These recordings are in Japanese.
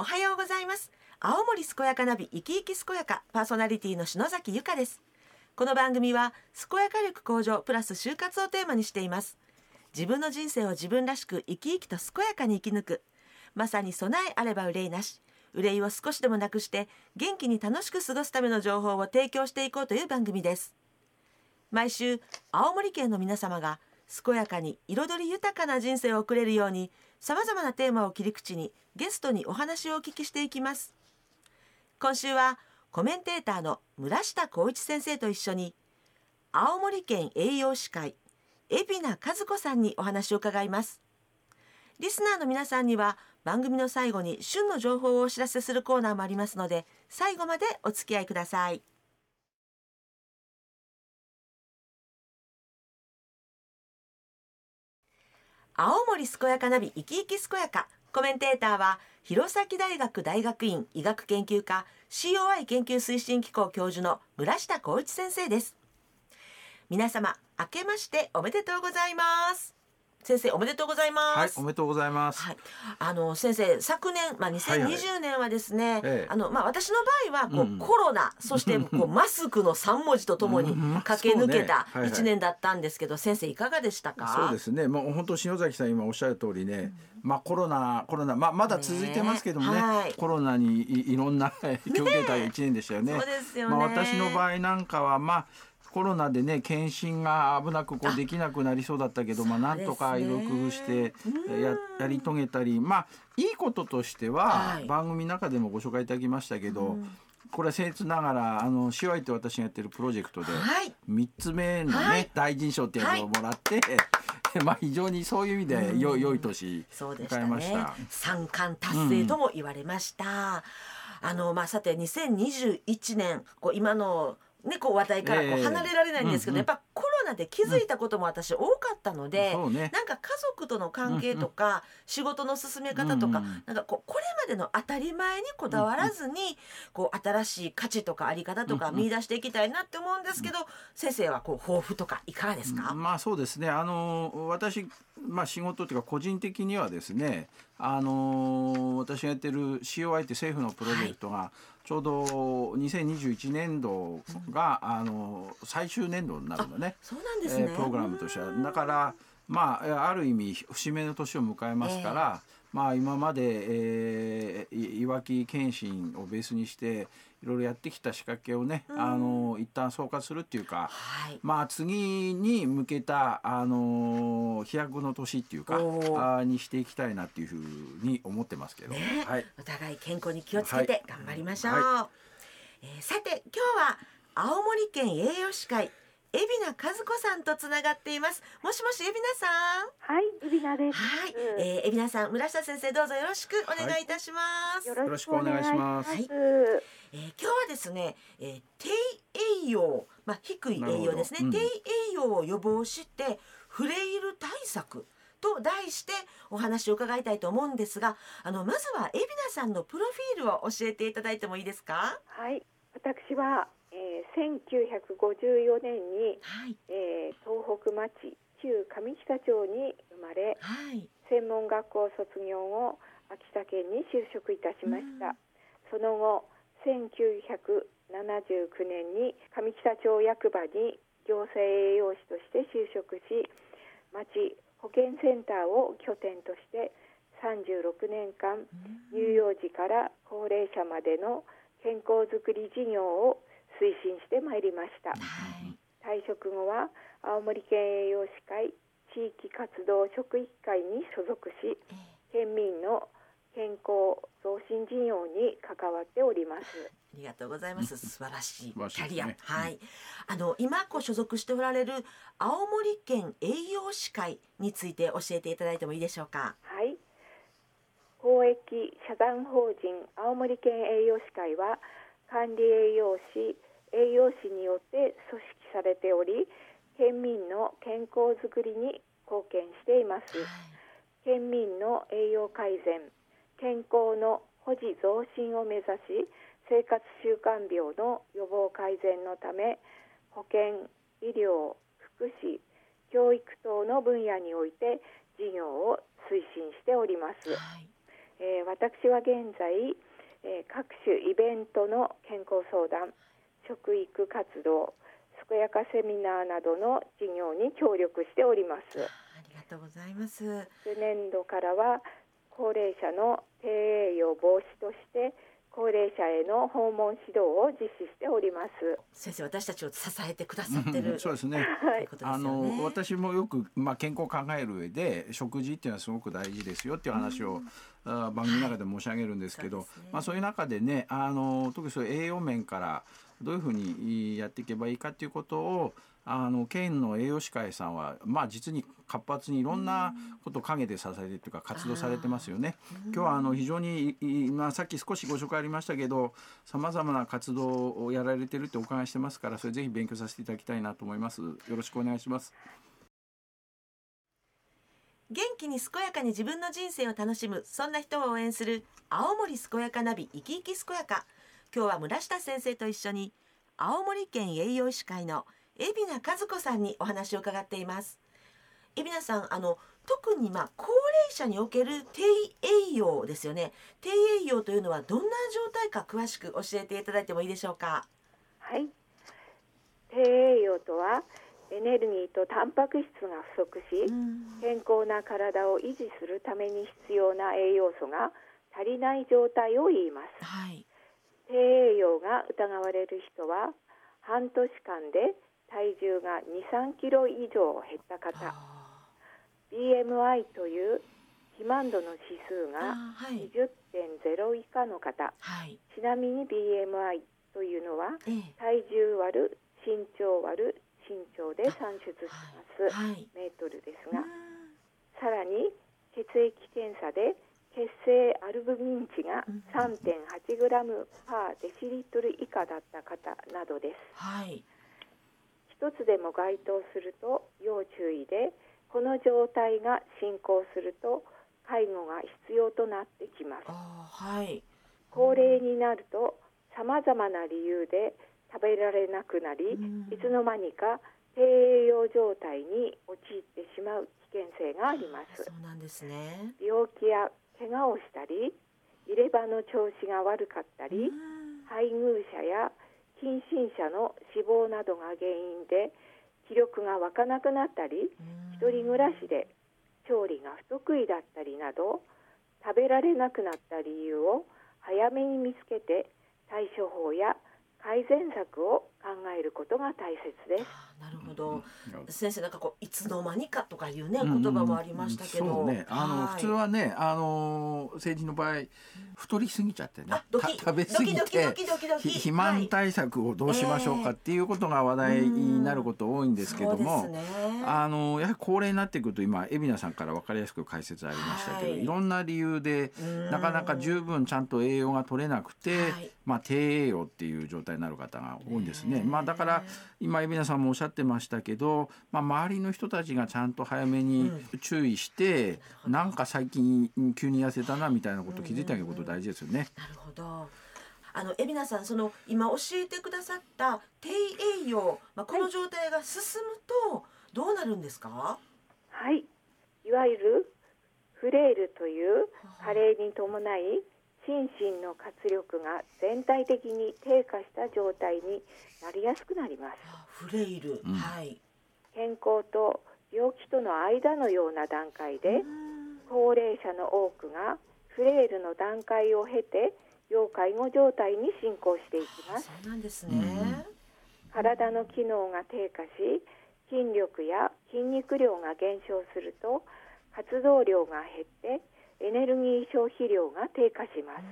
おはようございます。青森健やかナビ生き生き健やかパーソナリティの篠崎由香です。この番組は健やか力向上プラス就活をテーマにしています。自分の人生を自分らしく生き生きと健やかに生き抜く。まさに備えあれば憂いなし。憂いを少しでもなくして元気に楽しく過ごすための情報を提供していこうという番組です。毎週青森県の皆様が健やかに彩り豊かな人生を送れるようにさまざまなテーマを切り口にゲストにお話をお聞きしていきます。今週はコメンテーターの村下光一先生と一緒に青森県栄養士会海老名和子さんにお話を伺います。リスナーの皆さんには番組の最後に旬の情報をお知らせするコーナーもありますので最後までお付き合いください。青森健やかナビ生き生き健やか。コメンテーターは弘前大学大学院医学研究科 COI 研究推進機構教授の村下光一先生です。皆様明けましておめでとうございます。先生おめでとうございます。はい、おめでとうございます。はい、あの先生昨年まあ2020年はですね、はいはい、あのまあ私の場合はこう、うん、コロナそして こうマスクの三文字とともに駆け抜けた一年だったんですけど、先生いかがでしたか？そうですね。もう本当篠崎さん今おっしゃる通りね、うん、まあコロナコロナまあまだ続いてますけどもね、はい、コロナにいいろんな影響を受けた一年でしたよね。そうですよね。まあ私の場合なんかはまあコロナでね検診が危なくこうできなくなりそうだったけどまあなんとかいろいろ工夫してややり遂げたりまあいいこととしては、番組の中でもご紹介いただきましたけど、これは僭越ながらあの「しわい」って私がやってるプロジェクトで3つ目のね、はい、大臣賞っていうのをもらって、はい、まあ非常にそういう意味でよ、うん、良い年迎えました。三冠達成とも言われました。うん、あのまあさて2021年こう今のね、こう話題からこう離れられないんですけど、やっぱコロナで気づいたことも私多かったので、うん。ね、なんか家族との関係とか、仕事の進め方とか、なんかこうこれまでの当たり前にこだわらずに、こう新しい価値とかあり方とか見出していきたいなって思うんですけど、先生はこう抱負とかいかがですか、まあそうですね。あの私、まあ、仕事というか個人的にはですねあの私がやってる COI って政府のプロジェクトが、はいちょうど2021年度が、うん、あの最終年度になるのね。そうなんですね、えー、プログラムとしては。だからまあある意味節目の年を迎えますから、えーまあ、今まで、えー、いわき検診をベースにしていろいろやってきた仕掛けをね、うん、あの一旦総括するっていうか、はい、まあ次に向けたあの飛躍の年っていうかあにしていきたいなっていうふうに思ってますけど、ね。はい、お互い健康に気をつけて頑張りましょう。はい、えー、さて今日は青森県栄養士会海老名和子さんとつながっています。もしもし海老名さん？はい海老名です。はい、えー、海老名さん村下先生どうぞよろしくお願いいたします、はい、よろしくお願いします、はい、えー、今日はですね、えー、低栄養まあ低い栄養ですね、うん、低栄養を予防してフレイル対策と題してお話を伺いたいと思うんですがあのまずは海老名さんのプロフィールを教えていただいてもいいですか？はい。私はえー、1954年に、はい、えー、東北町旧上北町に生まれ、はい、専門学校卒業後秋田県に就職いたしました、その後1979年に上北町役場に行政栄養士として就職し町保健センターを拠点として36年間乳幼児から高齢者までの健康づくり事業を推進してまいりました、はい、退職後は青森県栄養士会地域活動職域会に所属し県民の健康増進事業に関わっております。ありがとうございます。素晴らしいキャリア。ね、はい。あの今ご所属しておられる青森県栄養士会について教えていただいてもいいでしょうか？はい。公益社団法人青森県栄養士会は管理栄養士栄養士によって組織されており県民の健康づくりに貢献しています、はい、県民の栄養改善健康の保持増進を目指し生活習慣病の予防改善のため保健医療福祉教育等の分野において事業を推進しております、はい、えー、私は現在、えー、各種イベントの健康相談食育活動健やかセミナーなどの事業に協力しております。ありがとうございます。年度からは高齢者の低栄養防止として高齢者への訪問指導を実施しております。先生私たちを支えてくださってる、そうですね、はい、あの私もよくまあ健康を考える上で食事っていうのはすごく大事ですよっていう話を、うん、番組の中で申し上げるんですけど、はい、まあそういう中でねあの特にそういう栄養面からどういうふうにやっていけばいいかということをあの県の栄養士会さんは、まあ、実に活発にいろんなことを陰で支えてというか活動されてますよね。今日はあの非常に、まあ、さっき少しご紹介ありましたけどさまざまな活動をやられてるってお伺いしてますからそれぜひ勉強させていただきたいなと思います。よろしくお願いします。元気に健やかに自分の人生を楽しむそんな人を応援する青森健やかナビ生き生き健やか今日は村下先生と一緒に青森県栄養士会の海老名和子さんにお話を伺っています。海老名さんあの特にまあ高齢者における低栄養ですよね。低栄養というのはどんな状態か詳しく教えていただいてもいいでしょうか？はい。低栄養とはエネルギーとタンパク質が不足し、健康な体を維持するために必要な栄養素が足りない状態を言います、はい、が疑われる人は半年間で体重が2、3キロ以上減った方、BMI という肥満度の指数が20.0以下の方、はい、ちなみに BMI というのは、体重割る身長割る身長で算出します、はい、メートルですが、さらに血液検査で血清アルブミン値が 3.8g パーデシリットル以下だった方などです。はい。一つでも該当すると要注意でこの状態が進行すると介護が必要となってきます、はい、高齢になるとさまざまな理由で食べられなくなり、いつの間にか低栄養状態に陥ってしまう危険性があります。そうなんですね。病気や怪我をしたり入れ歯の調子が悪かったり配偶者や近親者の死亡などが原因で気力が湧かなくなったり一人暮らしで調理が不得意だったりなど食べられなくなった理由を早めに見つけて対処法や改善策を考えることが大切です。なるほど。先生なんかこういつの間にかとかいうね言葉もありましたけど、うんうん、ね、あの、普通はねあの政治の場合太りすぎちゃってね食べ過ぎて肥満対策をどうしましょうかっていうことが話題になること多いんですけども、えーね、あのやはり高齢になってくると今海老名さんから分かりやすく解説ありましたけど、はい、いろんな理由でなかなか十分ちゃんと栄養が取れなくて、はい、まあ低栄養っていう状態になる方が多いんですね。まあだから今海老名さんもおっしゃってましたけど、まあ、周りの人たちがちゃんと早めに注意して、うん、なんか最近急に痩せたなみたいなこと気づいてあげること大事ですよね。なるほど。あの海老名さんその今教えてくださった低栄養、まあ、この状態が進むとどうなるんですか？はい。いわゆるフレイルという加齢に伴い心身の活力が全体的に低下した状態になりやすくなります。フレイル、うん、はい。健康と病気との間のような段階で、高齢者の多くがフレイルの段階を経て要介護状態に進行していきます。そうなんですね。体の機能が低下し、筋力や筋肉量が減少すると活動量が減ってエネルギー消費量が低下します。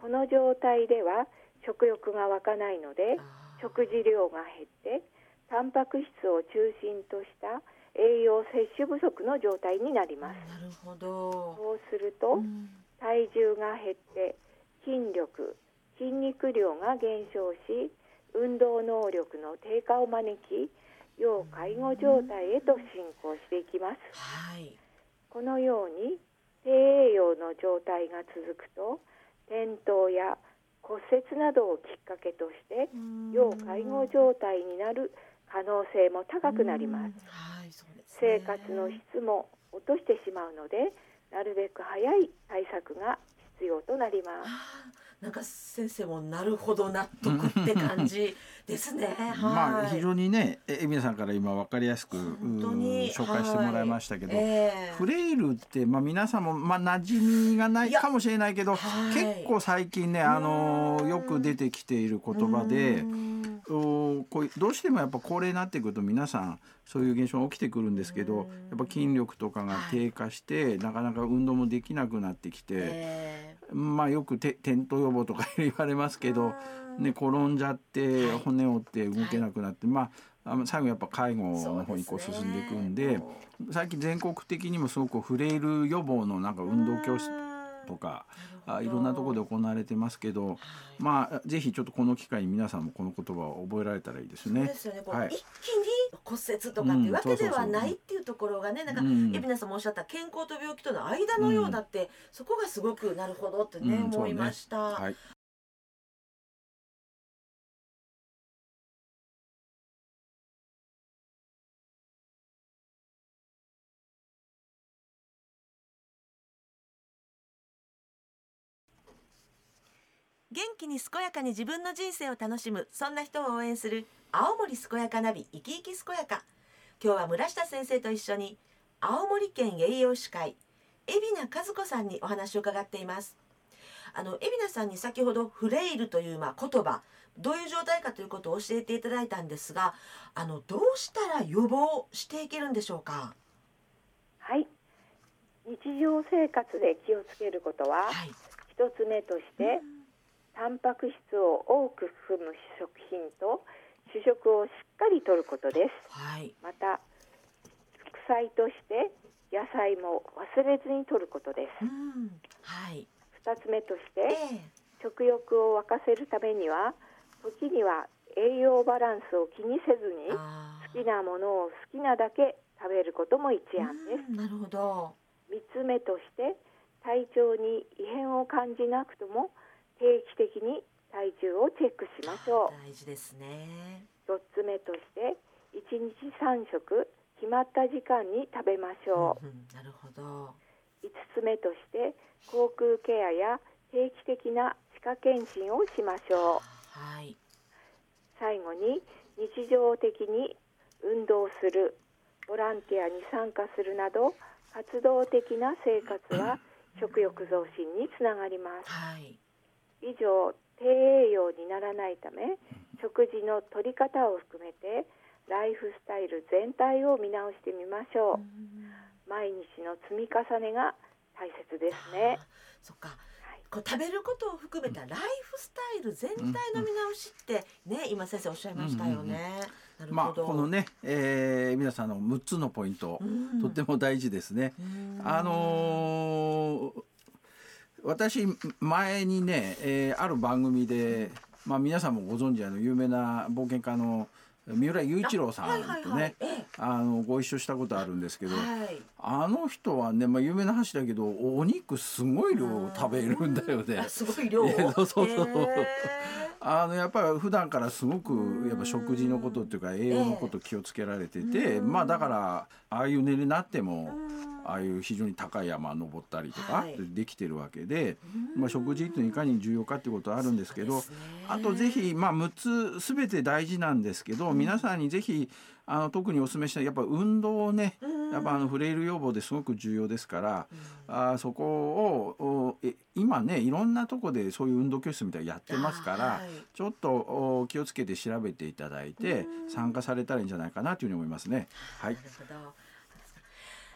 この状態では食欲が湧かないので食事量が減ってタンパク質を中心とした栄養摂取不足の状態になります。なるほど。そうすると、体重が減って筋力、筋肉量が減少し、運動能力の低下を招き、要介護状態へと進行していきます。はい、このように低栄養の状態が続くと転倒や骨折などをきっかけとして要介護状態になる可能性も高くなります、はいね、生活の質も落としてしまうのでなるべく早い対策が必要となります。なんか先生もなるほど納得って感じですね。まあ非常にね、えみなさんから今わかりやすく紹介してもらいましたけど、えー、フレイルってまあ皆さんもまあ馴染みがないかもしれないけど、結構最近ねあのよく出てきている言葉で。おこうどうしてもやっぱ高齢になってくると皆さんそういう現象が起きてくるんですけどやっぱ筋力とかが低下して、はい、なかなか運動もできなくなってきて、えー、まあよくて転倒予防とか言われますけど、ね、転んじゃって骨折って動けなくなって、はい、まあ最後やっぱ介護の方にこう進んでいくんで、ね、最近全国的にもすごくフレイル予防のなんか運動教室とかあいろんなところで行われてますけど、はい、まあぜひちょっとこの機会に皆さんもこの言葉を覚えられたらいいですね。ですよね。はい、一気に骨折とかっていうわけではないっていうところがね、なんか、うん、海老名さんもおっしゃった健康と病気との間のようだって、うん、そこがすごくなるほどってね、うん、思いました。ね、はい。元気に健やかに自分の人生を楽しむそんな人を応援する青森健やかナビ生き生き健やか。今日は村下先生と一緒に青森県栄養士会海老名和子さんにお話を伺っています。あの海老名さんに先ほどフレイルというまあ言葉どういう状態かということを教えていただいたんですがあのどうしたら予防していけるんでしょうか？はい。日常生活で気をつけることは、はい、一つ目として、うんタンパク質を多く含む食品と主食をしっかりとることです、はい、また副菜として野菜も忘れずにとることです、はい、2つ目として、えー、食欲を沸かせるためには時には栄養バランスを気にせずに好きなものを好きなだけ食べることも一案です。なるほど。3つ目として体調に異変を感じなくとも定期的に体重をチェックしましょう。大事ですね。4つ目として1日3食決まった時間に食べましょう、うんうん、なるほど。5つ目として口腔ケアや定期的な歯科検診をしましょう、はい、最後に日常的に運動するボランティアに参加するなど活動的な生活は食欲増進につながります、はい以上低栄養にならないため食事の取り方を含めてライフスタイル全体を見直してみましょう。毎日の積み重ねが大切ですね。そっか。こう食べることを含めたライフスタイル全体の見直しってね、今先生おっしゃいましたよね。まあこのね、えー、皆さんの6つのポイント、とっても大事ですね。あのー私前にね、えー、ある番組で、まあ、皆さんもご存知あの有名な冒険家の三浦雄一郎さんとねあのご一緒したことあるんですけど、はい、あの人はね、まあ、有名な話だけどお肉すごい量食べるんだよね。すごい量。そうそうそう。あのやっぱり普段からすごくやっぱ食事のことっていうか栄養のこと気をつけられてて、まあだからああいう寝になっても。ああいう非常に高い山登ったりとかできてるわけで、はい、まあ、食事っていかに重要かっていうことはあるんですけど、ね、あとぜひ、まあ、6つ全て大事なんですけど、うん、皆さんにぜひあの特にお勧めしたいやっぱ運動をね、やっぱあのフレイル予防ですごく重要ですから、うん、あそこをえ今ねいろんなとこでそういう運動教室みたいなやってますから、はい、ちょっと気をつけて調べていただいて参加されたらいいんじゃないかなというふうに思いますね。はい、なるほど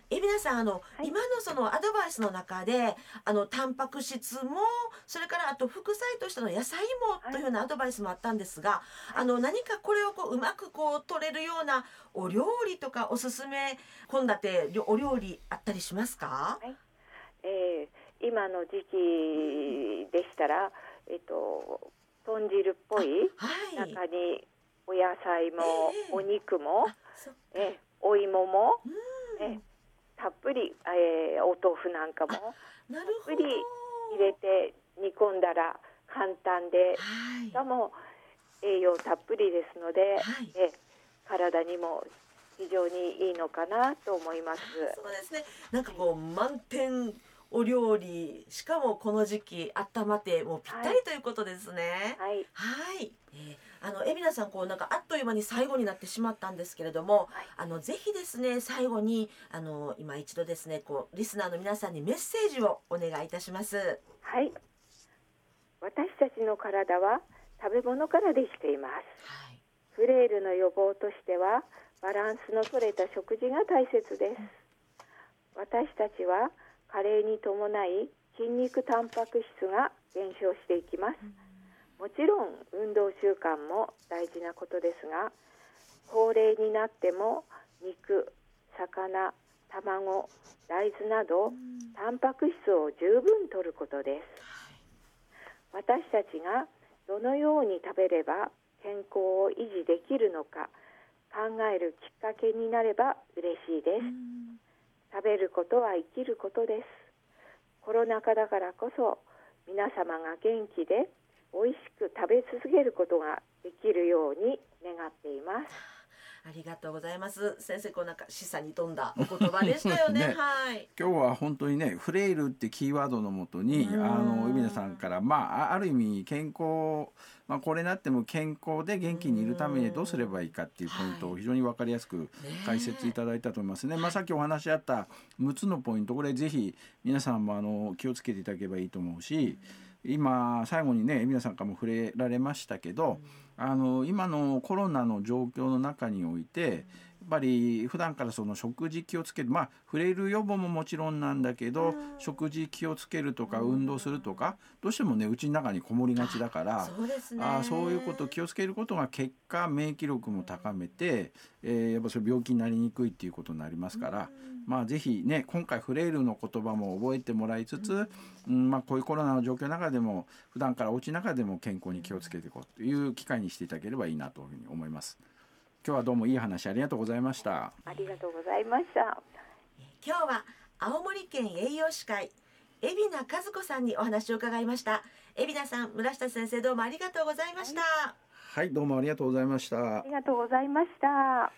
え皆さんあの、はい、今のそのアドバイスの中であのタンパク質もそれからあと副菜としての野菜もというようなアドバイスもあったんですが、はい、あの何かこれをこううまくこう取れるようなお料理とかおすすめ献立お料理あったりしますか、はい。えー、今の時期でしたら、えっと、豚汁っぽい、はい、中にお野菜も、えー、お肉も、えー、お芋も、うん、えーり、えー、お豆腐なんかもたっぷり入れて煮込んだら簡単で、はい、しかも栄養たっぷりですので、はい、え体にも非常にいいのかなと思います。そうですね。なんかこう満点お料理しかもこの時期温まってもうぴったりということですね。はい。はい。えー、あの海老名さんこうなんかあっという間に最後になってしまったんですけれども、はい、あのぜひですね最後にあの今一度ですねこうリスナーの皆さんにメッセージをお願いいたします。はい。私たちの体は食べ物からできています。はい、フレイルの予防としてはバランスの取れた食事が大切です。私たちは加齢に伴い筋肉タンパク質が減少していきますもちろん運動習慣も大事なことですが高齢になっても肉魚卵大豆などタンパク質を十分とることです。私たちがどのように食べれば健康を維持できるのか考えるきっかけになれば嬉しいです。食べることは生きることです。コロナ禍だからこそ皆様が元気で美味しく食べ続けることができるように願っていますありがとうございます。先生こうなんか示唆に富んだお言葉でしたよね。ねはい。今日は本当にねフレイルってキーワードのもとにあの海野さんからまあある意味健康まあこれなっても健康で元気にいるためにどうすればいいかっていうポイントを非常に分かりやすく解説いただいたと思いますね。ねまあさっきお話しあった6つのポイントこれぜひ皆さんもあの気をつけていただければいいと思うし。今最後にね皆さんからも触れられましたけど、あの今のコロナの状況の中においてぱり普段からその食事気をつけるまあフレイル予防ももちろんなんだけど、食事気をつけるとか運動するとかどうしてもねうちの中にこもりがちだからそうです、ね、あそういうこと気をつけることが結果免疫力も高めて、えー、やっぱそれ病気になりにくいっていうことになりますから、まあ是非ね今回フレイルの言葉も覚えてもらいつつ、うん。まあ、こういうコロナの状況の中でも普段からお家の中でも健康に気をつけていこうという機会にしていただければいいなというふうに思います。今日はどうもいい話ありがとうございました。ありがとうございました。今日は青森県栄養士会海老名和子さんにお話を伺いました。海老名さん村下先生どうもありがとうございました、はい、はい、どうもありがとうございました。ありがとうございました